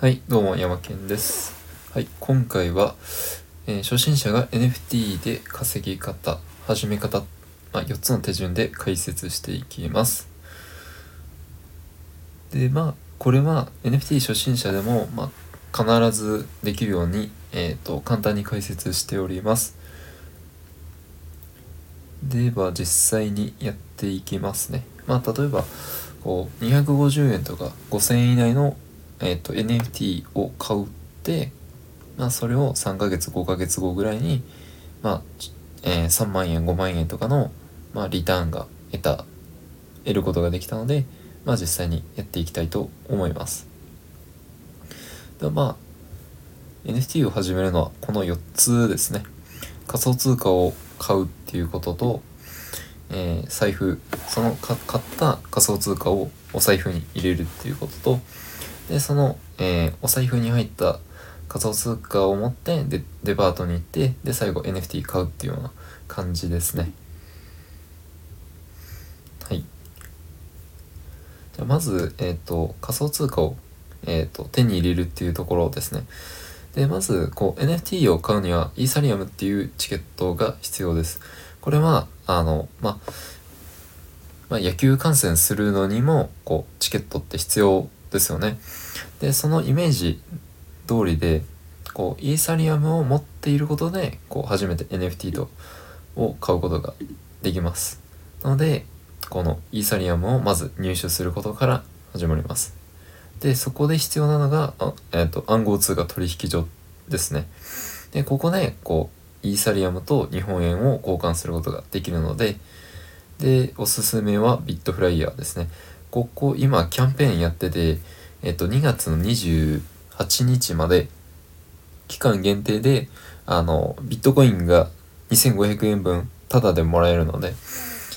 はい、どうも山健です。はい、今回は、えー初心者が NFT で稼ぎ方、始め方、まあ、4つの手順で解説していきます。で、まあ、これは NFT 初心者でも、まあ、必ずできるように、えー、と簡単に解説しております。では実際にやっていきますね。まあ例えばこう250円とか5000円以内の、えー、と NFT を買うって、まあ、それを3ヶ月5ヶ月後ぐらいに、まあえー3万円5万円とかの、まあ、リターンが得た得ることができたので、まあ、実際にやっていきたいと思います。でまあ NFT を始めるのはこの4つですね。仮想通貨を買うっていうことと、えー財布その買った仮想通貨をお財布に入れるっていうこととでその、えーお財布に入った仮想通貨を持ってでデパートに行ってで最後 NFT 買うっていうような感じですね。はい。じゃまず、えー、と仮想通貨を、えー、と手に入れるっていうところですね。でまずこう NFT を買うにはイーサリアムっていうチケットが必要です。これはあのままあ、野球観戦するのにもこうチケットって必要ですよね。でそのイメージ通りでこうイーサリアムを持っていることでこう初めて NFT とを買うことができます。なのでこのイーサリアムをまず入手することから始まります。でそこで必要なのが、あえー、と暗号通貨取引所ですね。でここでこうイーサリアムと日本円を交換することができるのででおすすめはビットフライヤーですね。ここ今キャンペーンやっててえっと2月の28日まで期間限定であのビットコインが2500円分タダでもらえるので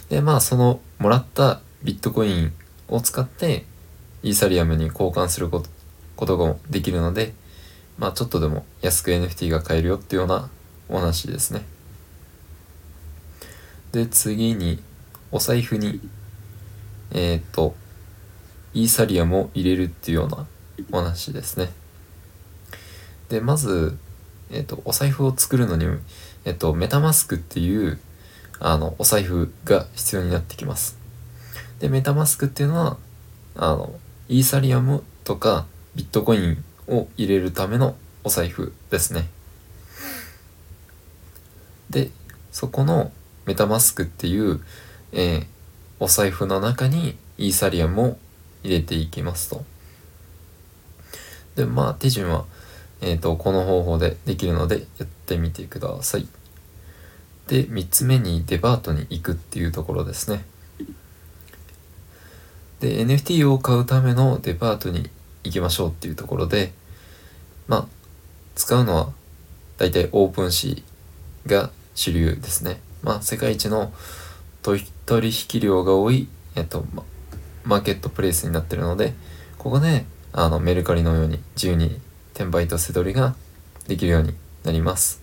でまあそのもらったビットコインを使ってイーサリアムに交換することことができるのでまあちょっとでも安く NFT が買えるよっていうようなお話ですね。で次にお財布にえっ、とイーサリアムを入れるっていうようなお話ですね。でまず、えっとお財布を作るのに、えっとメタマスクっていうあのお財布が必要になってきます。でメタマスクっていうのはあのイーサリアムとかビットコインを入れるためのお財布ですね。でそこのメタマスクっていう、えーお財布の中にイーサリアムを入れていきますと。でまあ手順は、えー、とこの方法でできるのでやってみてください。で3つ目にデパートに行くっていうところですね。で NFT を買うためのデパートに行きましょうっていうところでまあ使うのは大体オープンシーが主流ですね。まあ世界一の取引量が多い、えっと、まマーケットプレイスになってるのでここであのメルカリのように自由に転売とせどりができるようになります。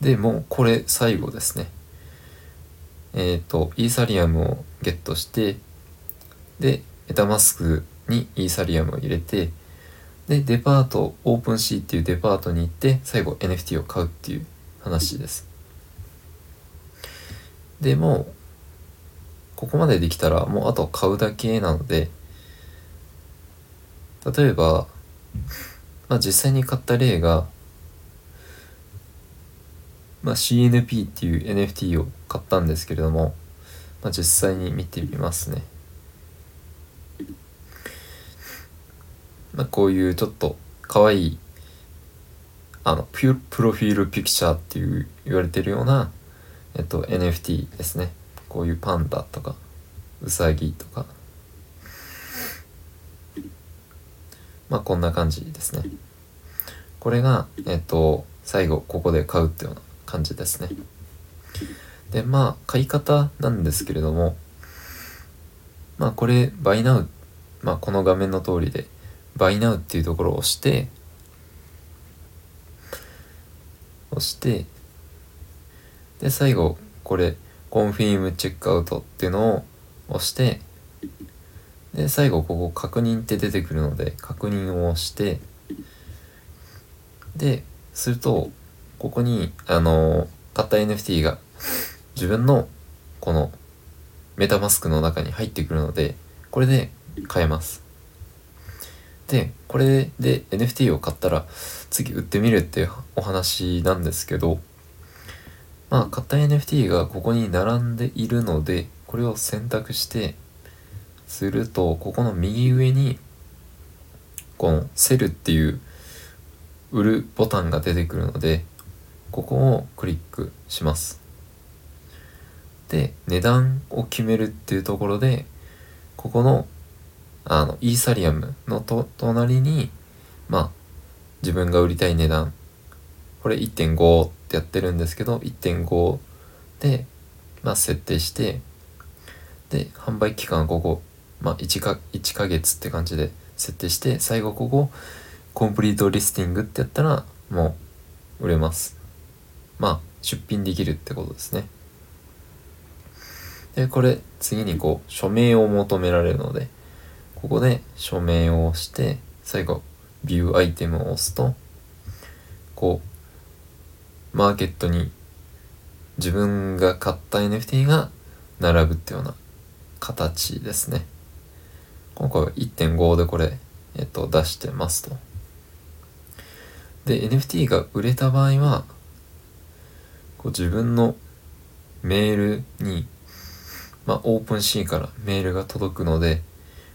でもうこれ最後ですね。えっ、とイーサリアムをゲットしてでメタマスクにイーサリアムを入れてでデパートオープンシーっていうデパートに行って最後 NFT を買うっていう話です。でもここまでできたらもうあと買うだけなので例えば、まあ、実際に買った例が、まあ、CNP っていう NFT を買ったんですけれども、まあ、実際に見てみますね、まあ、こういうちょっと可愛いあのプロフィールピクチャーっていう言われてるようなえっと、NFT ですね。こういうパンダとかウサギとか。まあこんな感じですね。これがえっと最後ここで買うっていうような感じですね。でまあ買い方なんですけれどもまあこれ Buy Now まあこの画面の通りで Buy Now っていうところを押して押してで最後これコンフィームチェックアウトっていうのを押してで最後ここ確認って出てくるので確認を押してでするとここにあの買った NFT が自分のこのメタマスクの中に入ってくるのでこれで買えます。でこれで NFT を買ったら次売ってみるっていうお話なんですけどまあ買った NFT がここに並んでいるのでこれを選択してするとここの右上にこのセルっていう売るボタンが出てくるのでここをクリックします。で値段を決めるっていうところでここのあのイーサリアムのと隣にまあ自分が売りたい値段。これ1.5ってやってるんですけど1.5で、まあ、設定してで販売期間はここ、まあ、1か1ヶ月って感じで設定して最後ここコンプリートリスティングってやったらもう売れます。まあ出品できるってことですね。でこれ次にこう署名を求められるのでここで署名を押して最後ビューアイテムを押すとこうマーケットに自分が買った NFT が並ぶっていうような形ですね今回は1.5でこれ、えっと、出してますとで NFT が売れた場合はこう自分のメールにまあ、オープンシーンからメールが届くので、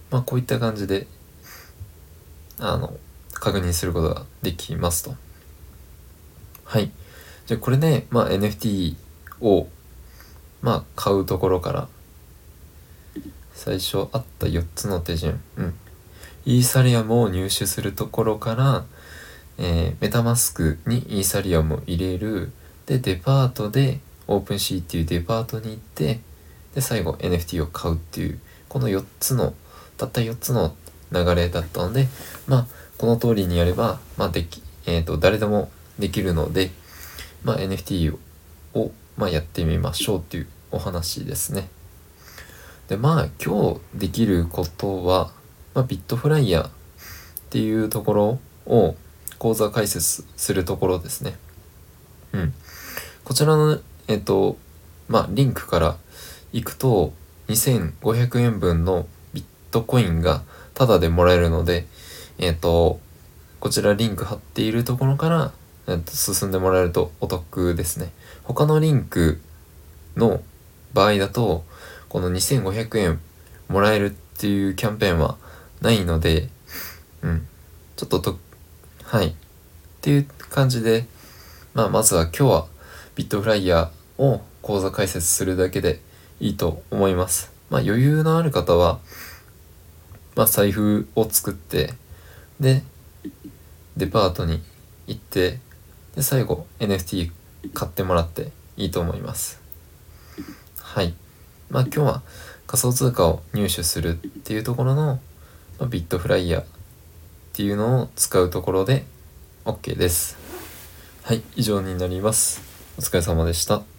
まあ、こういった感じで、あの、確認することができますと。はい。じゃあこれで、まあ、NFT を、まあ、買うところから、最初あった4つの手順。うん。イーサリアムを入手するところから、えー、メタマスクにイーサリアムを入れる。で、デパートで、オープンシーっていうデパートに行って、で最後 NFT を買うっていうこの4つのたった4つの流れだったのでまあこの通りにやれば、まあ、でき、えーと、誰でもできるので、まあ、NFT を、まあ、やってみましょうっていうお話ですね。でまあ今日できることは、まあ、ビットフライヤーっていうところを講座解説するところですね。うん。こちらの、えっ、と、まあ、リンクから行くと2500円分のビットコインがタダでもらえるので、えっ、と、こちらリンク貼っているところから、進んでもらえるとお得ですね。他のリンクの場合だと、この2500円もらえるっていうキャンペーンはないので、うん。ちょっとと、はい。っていう感じで、まあ、まずは今日はビットフライヤーを講座解説するだけでいいと思います。まあ余裕のある方は、まあ財布を作って、で、デパートに行って、で、最後 NFT 買ってもらっていいと思います。はい。まあ今日は仮想通貨を入手するっていうところの、まあ、ビットフライヤーっていうのを使うところで OK です。はい、以上になります。お疲れ様でした。